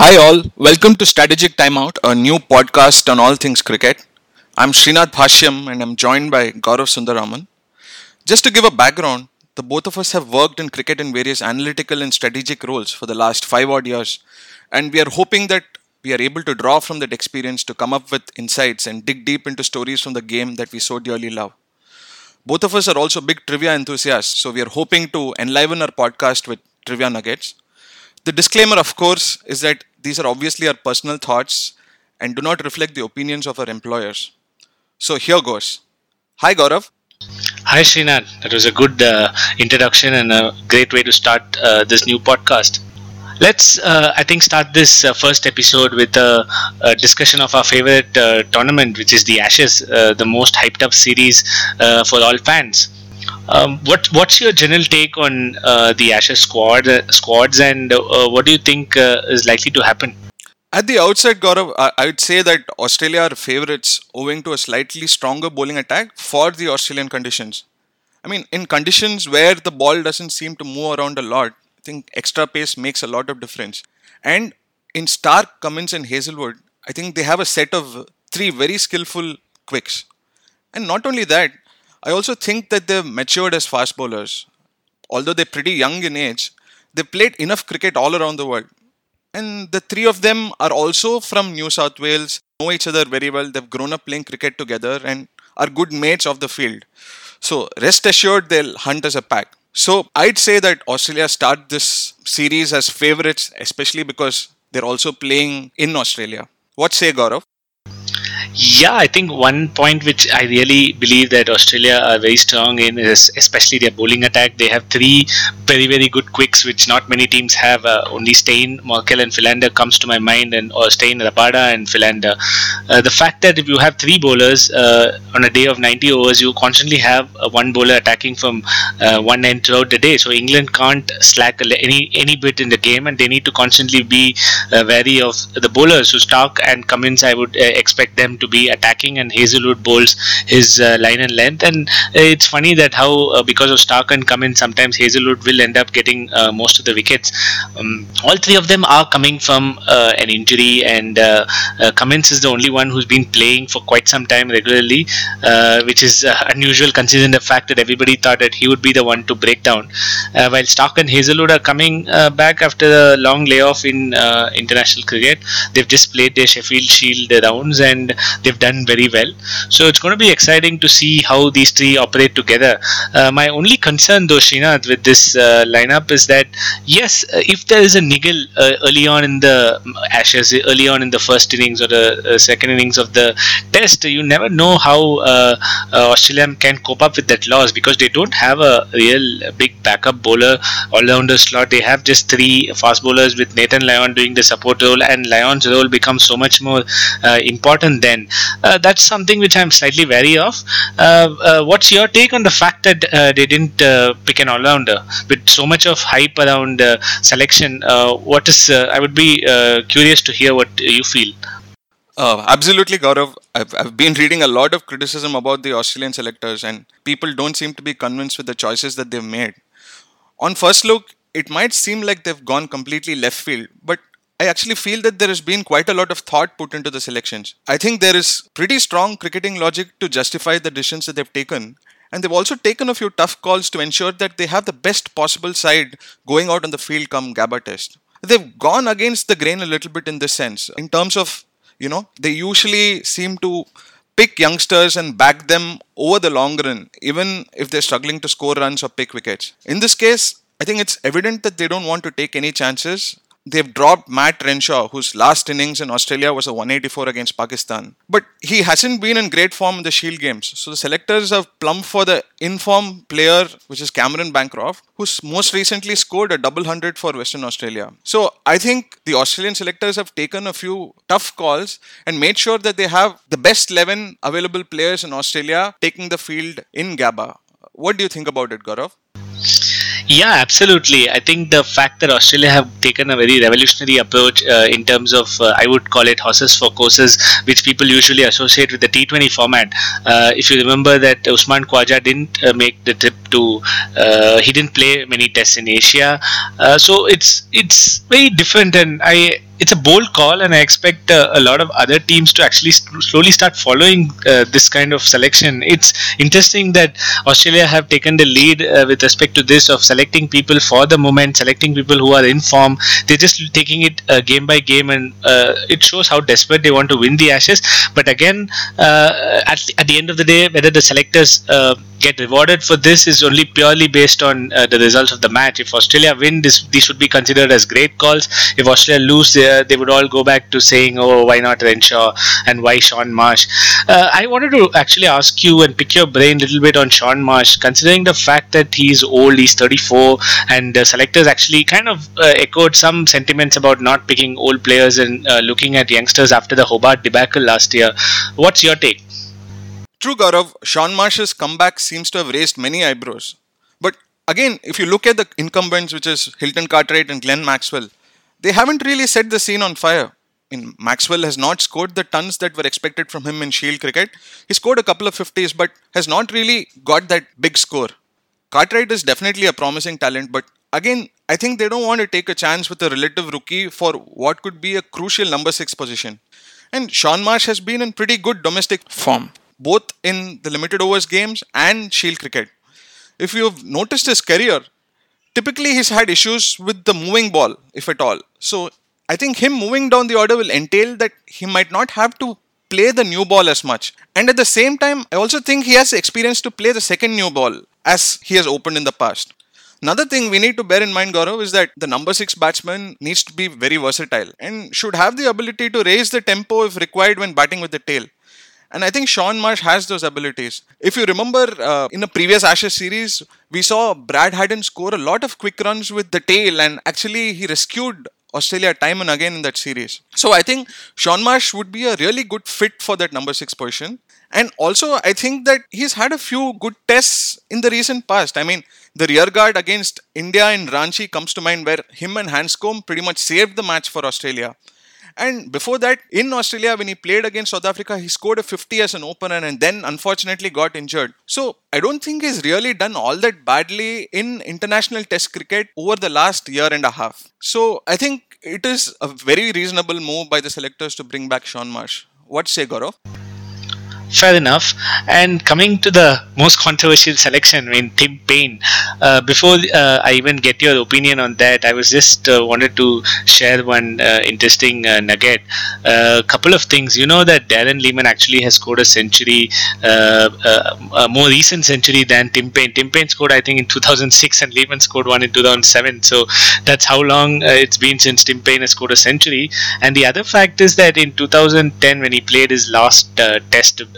Hi, all. Welcome to Strategic Timeout, a new podcast on all things cricket. I'm Srinath Bhashyam and I'm joined by Gaurav Sundaraman. Just to give a background, the both of us have worked in cricket in various analytical and strategic roles for the last five odd years, and we are hoping that we are able to draw from that experience to come up with insights and dig deep into stories from the game that we so dearly love. Both of us are also big trivia enthusiasts, so we are hoping to enliven our podcast with trivia nuggets. The disclaimer, of course, is that these are obviously our personal thoughts and do not reflect the opinions of our employers. So here goes. Hi, Gaurav. Hi, Srinath. That was a good uh, introduction and a great way to start uh, this new podcast. Let's, uh, I think, start this uh, first episode with a, a, discussion of our favorite uh, tournament, which is the Ashes, uh, the most hyped up series for all fans. Um, what what's your general take on uh, the Ashes squad uh, squads, and uh, what do you think uh, is likely to happen? At the outset, Gaurav, I, I would say that Australia are favourites owing to a slightly stronger bowling attack for the Australian conditions. I mean, in conditions where the ball doesn't seem to move around a lot, I think extra pace makes a lot of difference. And in Starc, Cummins, and Hazlewood, I think they have a set of three very skillful quicks. And not only that, I also think that they've matured as fast bowlers. Although they're pretty young in age, they played enough cricket all around the world. And the three of them are also from New South Wales, know each other very well. They've grown up playing cricket together and are good mates of the field. So rest assured they'll hunt as a pack. So I'd say that Australia start this series as favourites, especially because they're also playing in Australia. What say Gaurav? Yeah, I think one point which I really believe that Australia are very strong in is especially their bowling attack. They have three very very good quicks, which not many teams have. Uh, only Steyn, Morkel, and Philander comes to my mind, and or Steyn, Rabada, and Philander. Uh, the fact that if you have three bowlers uh, on a day of 90 overs, you constantly have one bowler attacking from uh, one end throughout the day. So England can't slack any any bit in the game, and they need to constantly be uh, wary of the bowlers. So Starc and Cummins, I would uh, expect them to be attacking, and Hazlewood bowls his uh, line and length. And uh, it's funny that how uh, because of Starc and Cummins, sometimes Hazlewood will end up getting uh, most of the wickets. Um, all three of them are coming from uh, an injury, and uh, Cummins is the only one who's been playing for quite some time regularly, which is unusual considering the fact that everybody thought that he would be the one to break down. while Starc and Hazlewood are coming back after a long layoff in international cricket, they've just played their Sheffield Shield rounds and they've done very well. So it's going to be exciting to see how these three operate together. Uh, my only concern, though, Srinath, with this uh, lineup is that yes, uh, if there is a niggle uh, early on in the Ashes, early on in the first innings or the uh, second innings of the Test, you never know how Australia can cope up with that loss because they don't have a real big backup bowler all-rounder slot. They have just three fast bowlers with Nathan Lyon doing the support role, and Lyon's role becomes so much more important then uh, that's something which I'm slightly wary of. Uh, uh, what's your take on the fact that they didn't pick an all-rounder with so much of hype around selection? what is I would be curious to hear what you feel. Uh, absolutely, Gaurav. I've, I've been reading a lot of criticism about the Australian selectors, and people don't seem to be convinced with the choices that they've made. On first look, it might seem like they've gone completely left field, but I actually feel that there has been quite a lot of thought put into the selections. I think there is pretty strong cricketing logic to justify the decisions that they've taken. And they've also taken a few tough calls to ensure that they have the best possible side going out on the field come Gabba test. They've gone against the grain a little bit in this sense, in terms of, you know, they usually seem to pick youngsters and back them over the long run, even if they're struggling to score runs or pick wickets. In this case, I think it's evident that they don't want to take any chances they've dropped Matt Renshaw, whose last innings in Australia was a 184 against Pakistan. But he hasn't been in great form in the Shield games. So the selectors have plumbed for the inform player, which is Cameron Bancroft, who's most recently scored a double hundred for Western Australia. So I think the Australian selectors have taken a few tough calls and made sure that they have the best 11 available players in Australia taking the field in Gabba. What do you think about it, Gaurav? Yeah, absolutely. I think the fact that Australia have taken a very revolutionary approach uh, in terms of, uh, I would call it horses for courses, which people usually associate with the T20 format. Uh, if you remember that Usman Khawaja didn't uh, make the trip to, uh, he didn't play many tests in Asia, uh, so it's it's very different. And I it's a bold call, and I expect uh, a lot of other teams to actually st- slowly start following uh, this kind of selection. It's interesting that Australia have taken the lead uh, with respect to this of selecting people for the moment, selecting people who are in form. They're just taking it uh, game by game, and uh, it shows how desperate they want to win the Ashes. But again, uh, at, at the end of the day, whether the selectors get rewarded for this is only purely based on the results of the match. If Australia win, this these should be considered as great calls. If Australia lose, uh, they would all go back to saying, "Oh, why not Renshaw and why Shaun Marsh?" Uh, I wanted to actually ask you and pick your brain a little bit on Shaun Marsh, considering the fact that he's old, he's 34, and the selectors actually kind of uh, echoed some sentiments about not picking old players and uh, looking at youngsters after the Hobart debacle last year. What's your take? True, Gaurav, Shaun Marsh's comeback seems to have raised many eyebrows. But again, if you look at the incumbents, which is Hilton Cartwright and Glenn Maxwell, they haven't really set the scene on fire. In Maxwell has not scored the tons that were expected from him in Shield cricket. He scored a couple of 50s, but has not really got that big score. Cartwright is definitely a promising talent, but again, I think they don't want to take a chance with a relative rookie for what could be a crucial number six position. And Shaun Marsh has been in pretty good domestic form both in the limited overs games and Shield cricket. If you've noticed his career, typically he's had issues with the moving ball, if at all. So I think him moving down the order will entail that he might not have to play the new ball as much. And at the same time, I also think he has experience to play the second new ball as he has opened in the past. Another thing we need to bear in mind, Gaurav, is that the number six batsman needs to be very versatile and should have the ability to raise the tempo if required when batting with the tail. And I think Shaun Marsh has those abilities. If you remember uh, in the previous Ashes series, we saw Brad Haddin score a lot of quick runs with the tail, and actually he rescued Australia time and again in that series. So I think Shaun Marsh would be a really good fit for that number six position. And also, I think that he's had a few good tests in the recent past. I mean, the rear guard against India in Ranchi comes to mind, where him and Handscomb pretty much saved the match for Australia. And before that, in Australia, when he played against South Africa, he scored a 50 as an opener and then unfortunately got injured. So I don't think he's really done all that badly in international test cricket over the last year and a half. So I think it is a very reasonable move by the selectors to bring back Shaun Marsh. What say, Gaurav? Fair enough. And coming to the most controversial selection, I mean Tim Paine. Uh, before uh, I even get your opinion on that, I was just uh, wanted to share one uh, interesting uh, nugget. A couple of things. You know that Darren Lehmann actually has scored a century, uh, a more recent century than Tim Paine. Tim Paine scored, I think, in 2006, and Lehmann scored one in 2007. So that's how long it's been since Tim Paine has scored a century. And the other fact is that in 2010, when he played his last Test uh,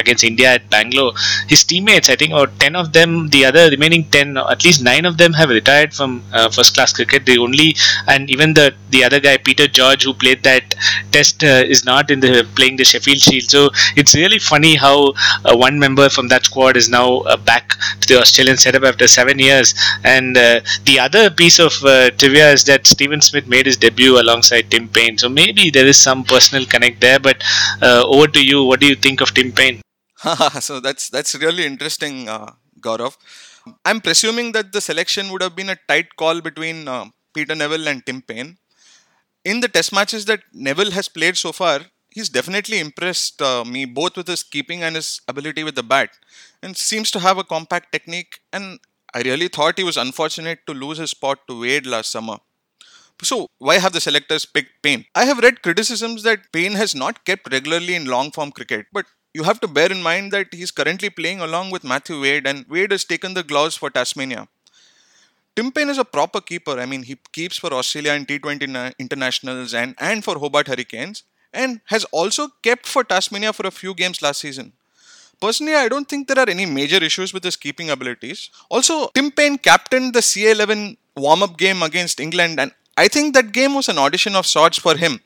against India at Bangalore, his teammates, I think, or 10 of them, the other remaining 10, at least 9 of them have retired from uh, first class cricket. The only, and even the, the other guy, Peter George, who played that test, uh, is not in the playing the Sheffield Shield. So it's really funny how uh, one member from that squad is now uh, back to the Australian setup after seven years. And uh, the other piece of trivia is that Steven Smith made his debut alongside Tim Paine. So maybe there is some personal connect there. But over to you. What do you think of Tim Paine? so that's that's really interesting, uh, Gaurav. I'm presuming that the selection would have been a tight call between uh, Peter Nevill and Tim Paine. In the test matches that Nevill has played so far, he's definitely impressed uh, me both with his keeping and his ability with the bat, and seems to have a compact technique. And I really thought he was unfortunate to lose his spot to Wade last summer. So, why have the selectors picked Paine? I have read criticisms that Paine has not kept regularly in long form cricket, but you have to bear in mind that he's currently playing along with Matthew Wade, and Wade has taken the gloves for Tasmania. Tim Paine is a proper keeper. I mean, he keeps for Australia in T20 internationals and, and for Hobart Hurricanes, and has also kept for Tasmania for a few games last season. Personally, I don't think there are any major issues with his keeping abilities. Also, Tim Paine captained the CA11 warm up game against England, and I think that game was an audition of sorts for him,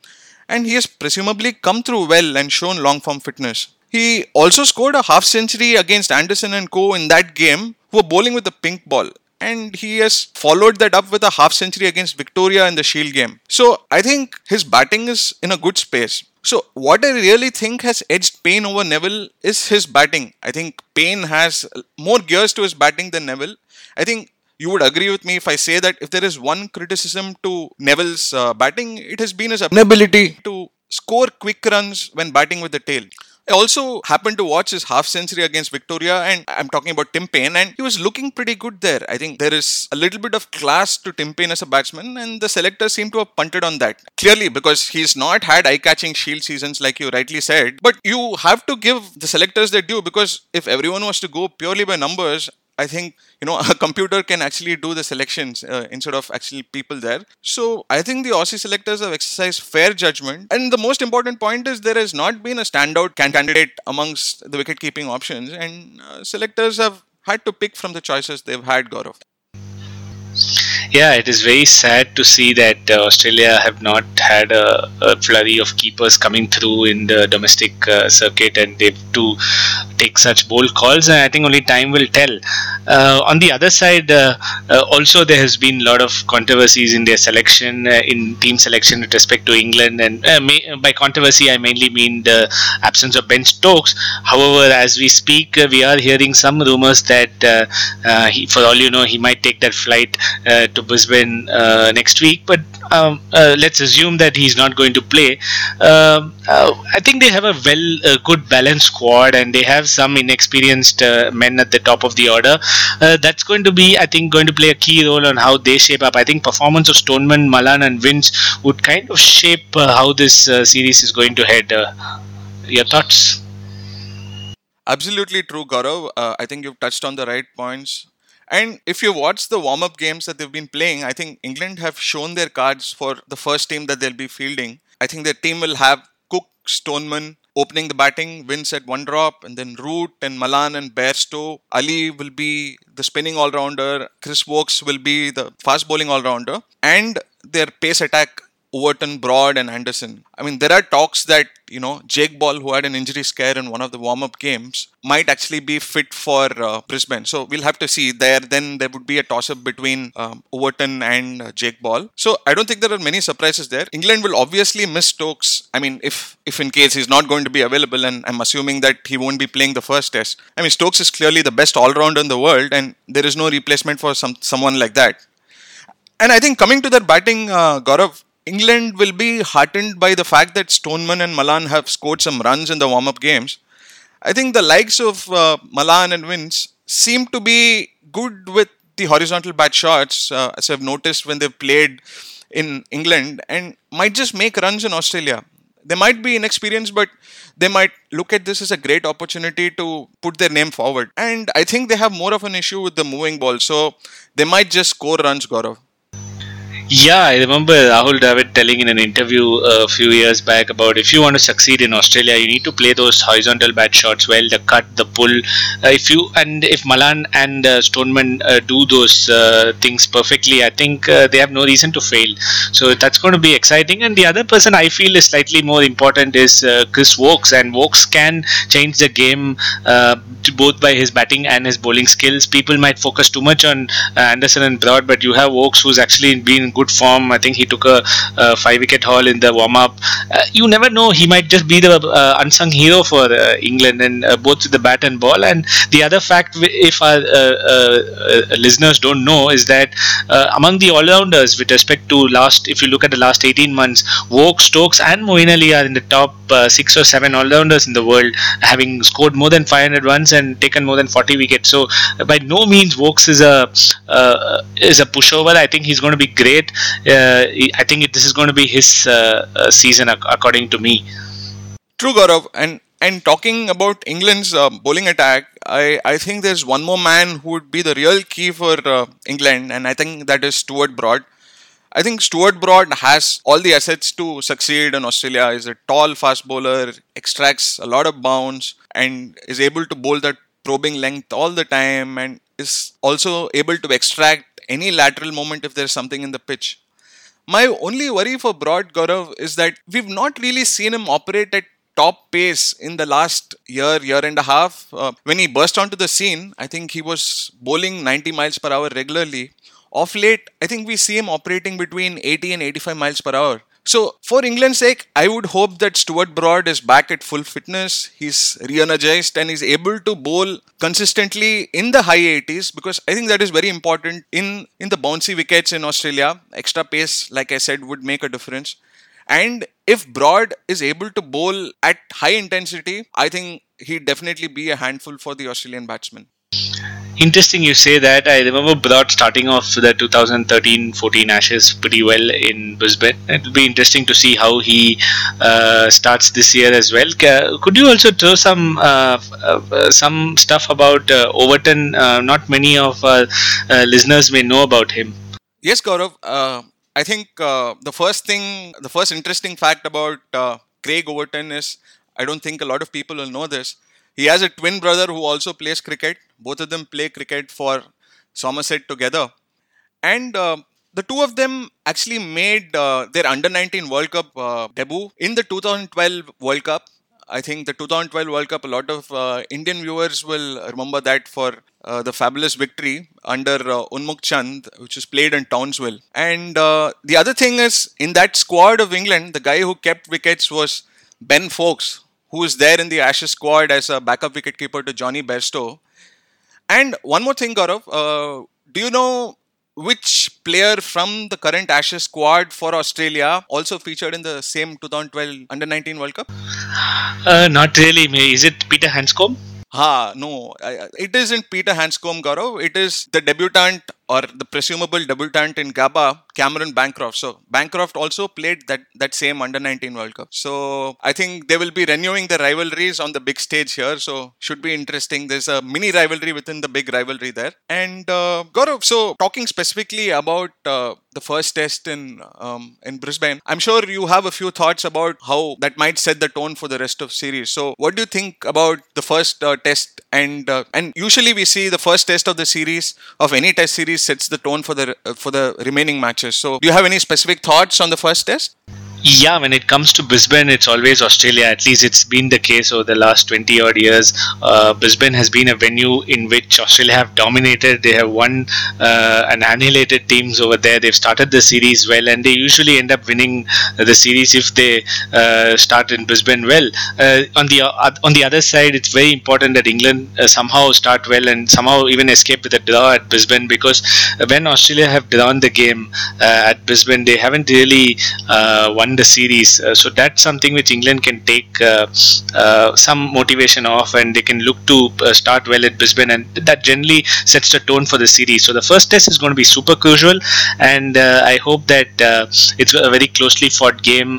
and he has presumably come through well and shown long form fitness. He also scored a half century against Anderson and Co. in that game, who were bowling with a pink ball. And he has followed that up with a half century against Victoria in the Shield game. So I think his batting is in a good space. So what I really think has edged Paine over Nevill is his batting. I think Paine has more gears to his batting than Nevill. I think you would agree with me if I say that if there is one criticism to Nevill's uh, batting, it has been his inability to score quick runs when batting with the tail. I also happened to watch his half century against Victoria, and I'm talking about Tim Paine, and he was looking pretty good there. I think there is a little bit of class to Tim Paine as a batsman, and the selectors seem to have punted on that. Clearly, because he's not had eye catching shield seasons like you rightly said, but you have to give the selectors their due because if everyone was to go purely by numbers, I think you know a computer can actually do the selections uh, instead of actually people there. So I think the Aussie selectors have exercised fair judgment, and the most important point is there has not been a standout can- candidate amongst the wicket keeping options, and uh, selectors have had to pick from the choices they've had. Gaurav. Yeah, it is very sad to see that uh, Australia have not had a, a, flurry of keepers coming through in the domestic uh, circuit, and they've to take such bold calls. And I think only time will tell. Uh, on the other side, uh, uh, also there has been a lot of controversies in their selection, uh, in team selection with respect to England, and may, by controversy I mainly mean the absence of Ben Stokes. However, as we speak, we are hearing some rumors that he, for all you know, he might take that flight to Brisbane uh, next week, but um, uh, let's assume that he's not going to play. Um, uh, I think they have a well, good balanced squad, and they have some inexperienced uh, men at the top of the order. Uh, that's going to be, I think, going to play a key role on how they shape up. I think performance of Stoneman, Malan, and Vince would kind of shape uh, how this series is going to head. your thoughts? Absolutely true, Gaurav. I think you've touched on the right points. And if you watch the warm up games that they've been playing, I think England have shown their cards for the first team that they'll be fielding. I think their team will have Cook, Stoneman opening the batting, Vince at one drop, and then Root and Malan and Bairstow. Ali will be the spinning all rounder, Chris Woakes will be the fast bowling all rounder, and their pace attack Overton, Broad, and Anderson. I mean, there are talks that, you know, Jake Ball, who had an injury scare in one of the warm up games, might actually be fit for uh, Brisbane. So we'll have to see. There, then there would be a toss up between um, Overton and uh, Jake Ball. So I don't think there are many surprises there. England will obviously miss Stokes. I mean, if, if in case he's not going to be available, and I'm assuming that he won't be playing the first test. I mean, Stokes is clearly the best all rounder in the world, and there is no replacement for some someone like that. And I think coming to that batting, uh, Gaurav, England will be heartened by the fact that Stoneman and Malan have scored some runs in the warm up games. I think the likes of uh, Malan and Vince seem to be good with the horizontal bat shots, uh, as I've noticed when they've played in England, and might just make runs in Australia. They might be inexperienced, but they might look at this as a great opportunity to put their name forward. And I think they have more of an issue with the moving ball, so they might just score runs, Gaurav. Yeah, I remember Rahul Dravid telling in an interview a few years back about if you want to succeed in Australia, you need to play those horizontal bat shots well, the cut, the pull. Uh, if you and if Malan and uh, Stoneman uh, do those uh, things perfectly, I think uh, they have no reason to fail. So that's going to be exciting. And the other person I feel is slightly more important is uh, Chris Woakes, and Woakes can change the game both by his batting and his bowling skills. People might focus too much on Anderson and Broad, but you have Woakes who's actually been good form. I think he took a, a five wicket haul in the warm up. Uh, you never know; he might just be the uh, unsung hero for uh, England, and uh, both with the bat and ball. And the other fact, if our uh, listeners don't know, is that among the all-rounders, with respect to last, if you look at the last 18 months, Woakes, Stokes, and Moeen Ali are in the top six or seven all-rounders in the world, having scored more than 500 runs and taken more than 40 wickets. So by no means Woakes is a is a pushover. I think he's going to be great uh, I think this is going to be his uh, uh, season, according to me. True, Gaurav. And and talking about England's uh, bowling attack, I, I think there's one more man who would be the real key for uh, England, and I think that is Stuart Broad. I think Stuart Broad has all the assets to succeed in Australia. He's a tall, fast bowler, extracts a lot of bounce, and is able to bowl that probing length all the time, and is also able to extract any lateral moment if there's something in the pitch. My only worry for Broad Gaurav is that we've not really seen him operate at top pace in the last year, year and a half. Uh, when he burst onto the scene, I think he was bowling 90 miles per hour regularly. Off late, I think we see him operating between 80 and 85 miles per hour, So, for England's sake, I would hope that Stuart Broad is back at full fitness. He's re energized and he's able to bowl consistently in the high 80s because I think that is very important in, in the bouncy wickets in Australia. Extra pace, like I said, would make a difference. And if Broad is able to bowl at high intensity, I think he'd definitely be a handful for the Australian batsmen. Interesting you say that. I remember Broad starting off the 2013-14 Ashes pretty well in Brisbane. It'll be interesting to see how he uh, starts this year as well. Could you also throw some uh, uh, some stuff about uh, Overton? Uh, not many of our listeners may know about him. Yes, Gaurav. I think the first thing, the first interesting fact about Craig Overton is I don't think a lot of people will know this he has a twin brother who also plays cricket. Both of them play cricket for Somerset together. And uh, the two of them actually made uh, their under 19 World Cup uh, debut in the 2012 World Cup. I think the 2012 World Cup, a lot of uh, Indian viewers will remember that for uh, the fabulous victory under uh, Unmukt Chand, which was played in Townsville. And uh, the other thing is, in that squad of England, the guy who kept wickets was Ben Foakes, who is there in the Ashes squad as a backup wicketkeeper to Jonny Bairstow. And one more thing, Gaurav, uh, do you know which player from the current Ashes squad for Australia also featured in the same 2012 Under 19 World Cup? Uh, not really. Is it Peter Handscomb? Ha, no. It isn't Peter Handscomb, Gaurav. It is the debutant or the presumable debutant in Gabba, Cameron Bancroft. So Bancroft also played that that same under 19 World Cup. So I think they will be renewing the rivalries on the big stage here. So should be interesting. There's a mini rivalry within the big rivalry there. And uh, Gaurav, so talking specifically about uh, the first test in um, in Brisbane, I'm sure you have a few thoughts about how that might set the tone for the rest of series. So what do you think about the first uh, test? And uh, and usually we see the first test of the series of any test series sets the tone for the for the remaining matches. So, do you have any specific thoughts on the first test? Yeah, when it comes to Brisbane, it's always Australia. At least it's been the case over the last 20 odd years. Uh, Brisbane has been a venue in which Australia have dominated. They have won uh, and annihilated teams over there. They've started the series well, and they usually end up winning the series if they uh, start in Brisbane well. Uh, on the uh, on the other side, it's very important that England uh, somehow start well and somehow even escape with a draw at Brisbane because when Australia have drawn the game at Brisbane, they haven't really won the series. Uh, so that's something which England can take uh, uh, some motivation off, and they can look to start well at Brisbane, and that generally sets the tone for the series. So the first test is going to be super crucial, and I hope that it's a very closely fought game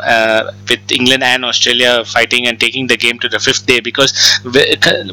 with England and Australia fighting and taking the game to the fifth day. Because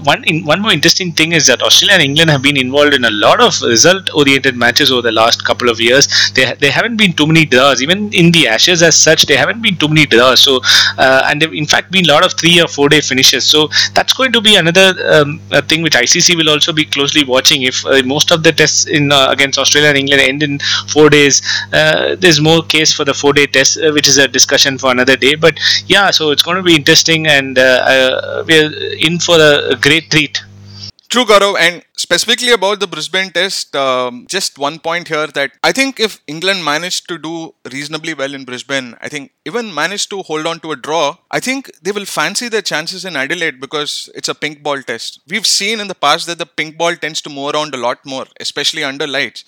one one more interesting thing is that Australia and England have been involved in a lot of result-oriented matches over the last couple of years. They, they haven't been too many draws. Even in the Ashes as such, they haven't haven't been too many draws. So, uh, and in fact been a lot of three or four day finishes. So that's going to be another um, thing which ICC will also be closely watching. If uh, most of the tests in uh, against Australia and England end in four days, uh, there's more case for the four day test, uh, which is a discussion for another day. But yeah, so it's going to be interesting, and uh, we're in for a great treat. True, Gaurav. And specifically about the Brisbane test, um, just one point here that I think if England managed to do reasonably well in Brisbane, I think even managed to hold on to a draw, I think they will fancy their chances in Adelaide because it's a pink ball test. We've seen in the past that the pink ball tends to move around a lot more, especially under lights.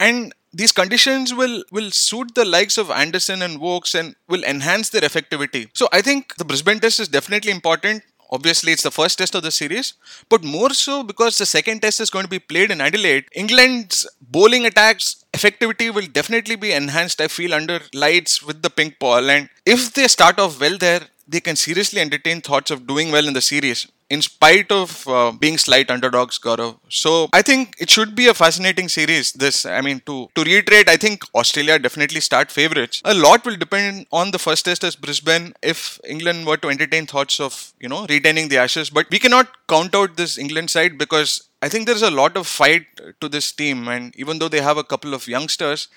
And these conditions will will suit the likes of Anderson and Woakes and will enhance their effectivity. So I think the Brisbane test is definitely important. Obviously, it's the first test of the series, but more so because the second test is going to be played in Adelaide. England's bowling attacks effectivity will definitely be enhanced, I feel, under lights with the pink ball. And if they start off well there, they can seriously entertain thoughts of doing well in the series in spite of uh, being slight underdogs, Gaurav. So I think it should be a fascinating series. This, I mean, to to reiterate, I think Australia definitely start favourites. A lot will depend on the first test as Brisbane if England were to entertain thoughts of you know retaining the Ashes. But we cannot count out this England side because I think there's a lot of fight to this team, and even though they have a couple of youngsters,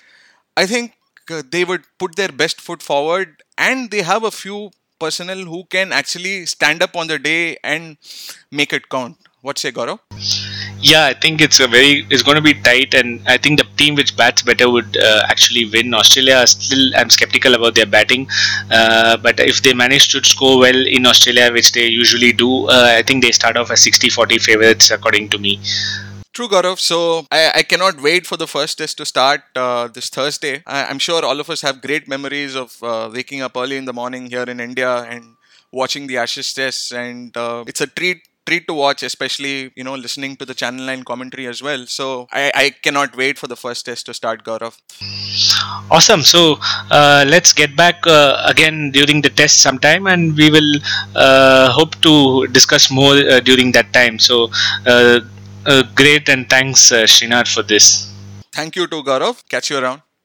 I think uh, they would put their best foot forward, and they have a few personnel who can actually stand up on the day and make it count. What say, Gaurav? Yeah, I think it's a very it's going to be tight, and I think the team which bats better would uh, actually win. Australia still I'm skeptical about their batting, uh, but if they manage to score well in Australia, which they usually do, uh, I think they start off as 60-40 favorites according to me. True, Gaurav. So I, I cannot wait for the first test to start uh, this Thursday. I, am sure all of us have great memories of uh, waking up early in the morning here in India and watching the Ashes tests, and uh, it's a treat treat to watch, especially you know listening to the Channel Nine commentary as well. So I, I cannot wait for the first test to start, Gaurav. Awesome. So uh, let's get back uh, again during the test sometime, and we will uh, hope to discuss more uh, during that time. So uh, great, and thanks, uh, for this. Thank you to Gaurav. Catch you around.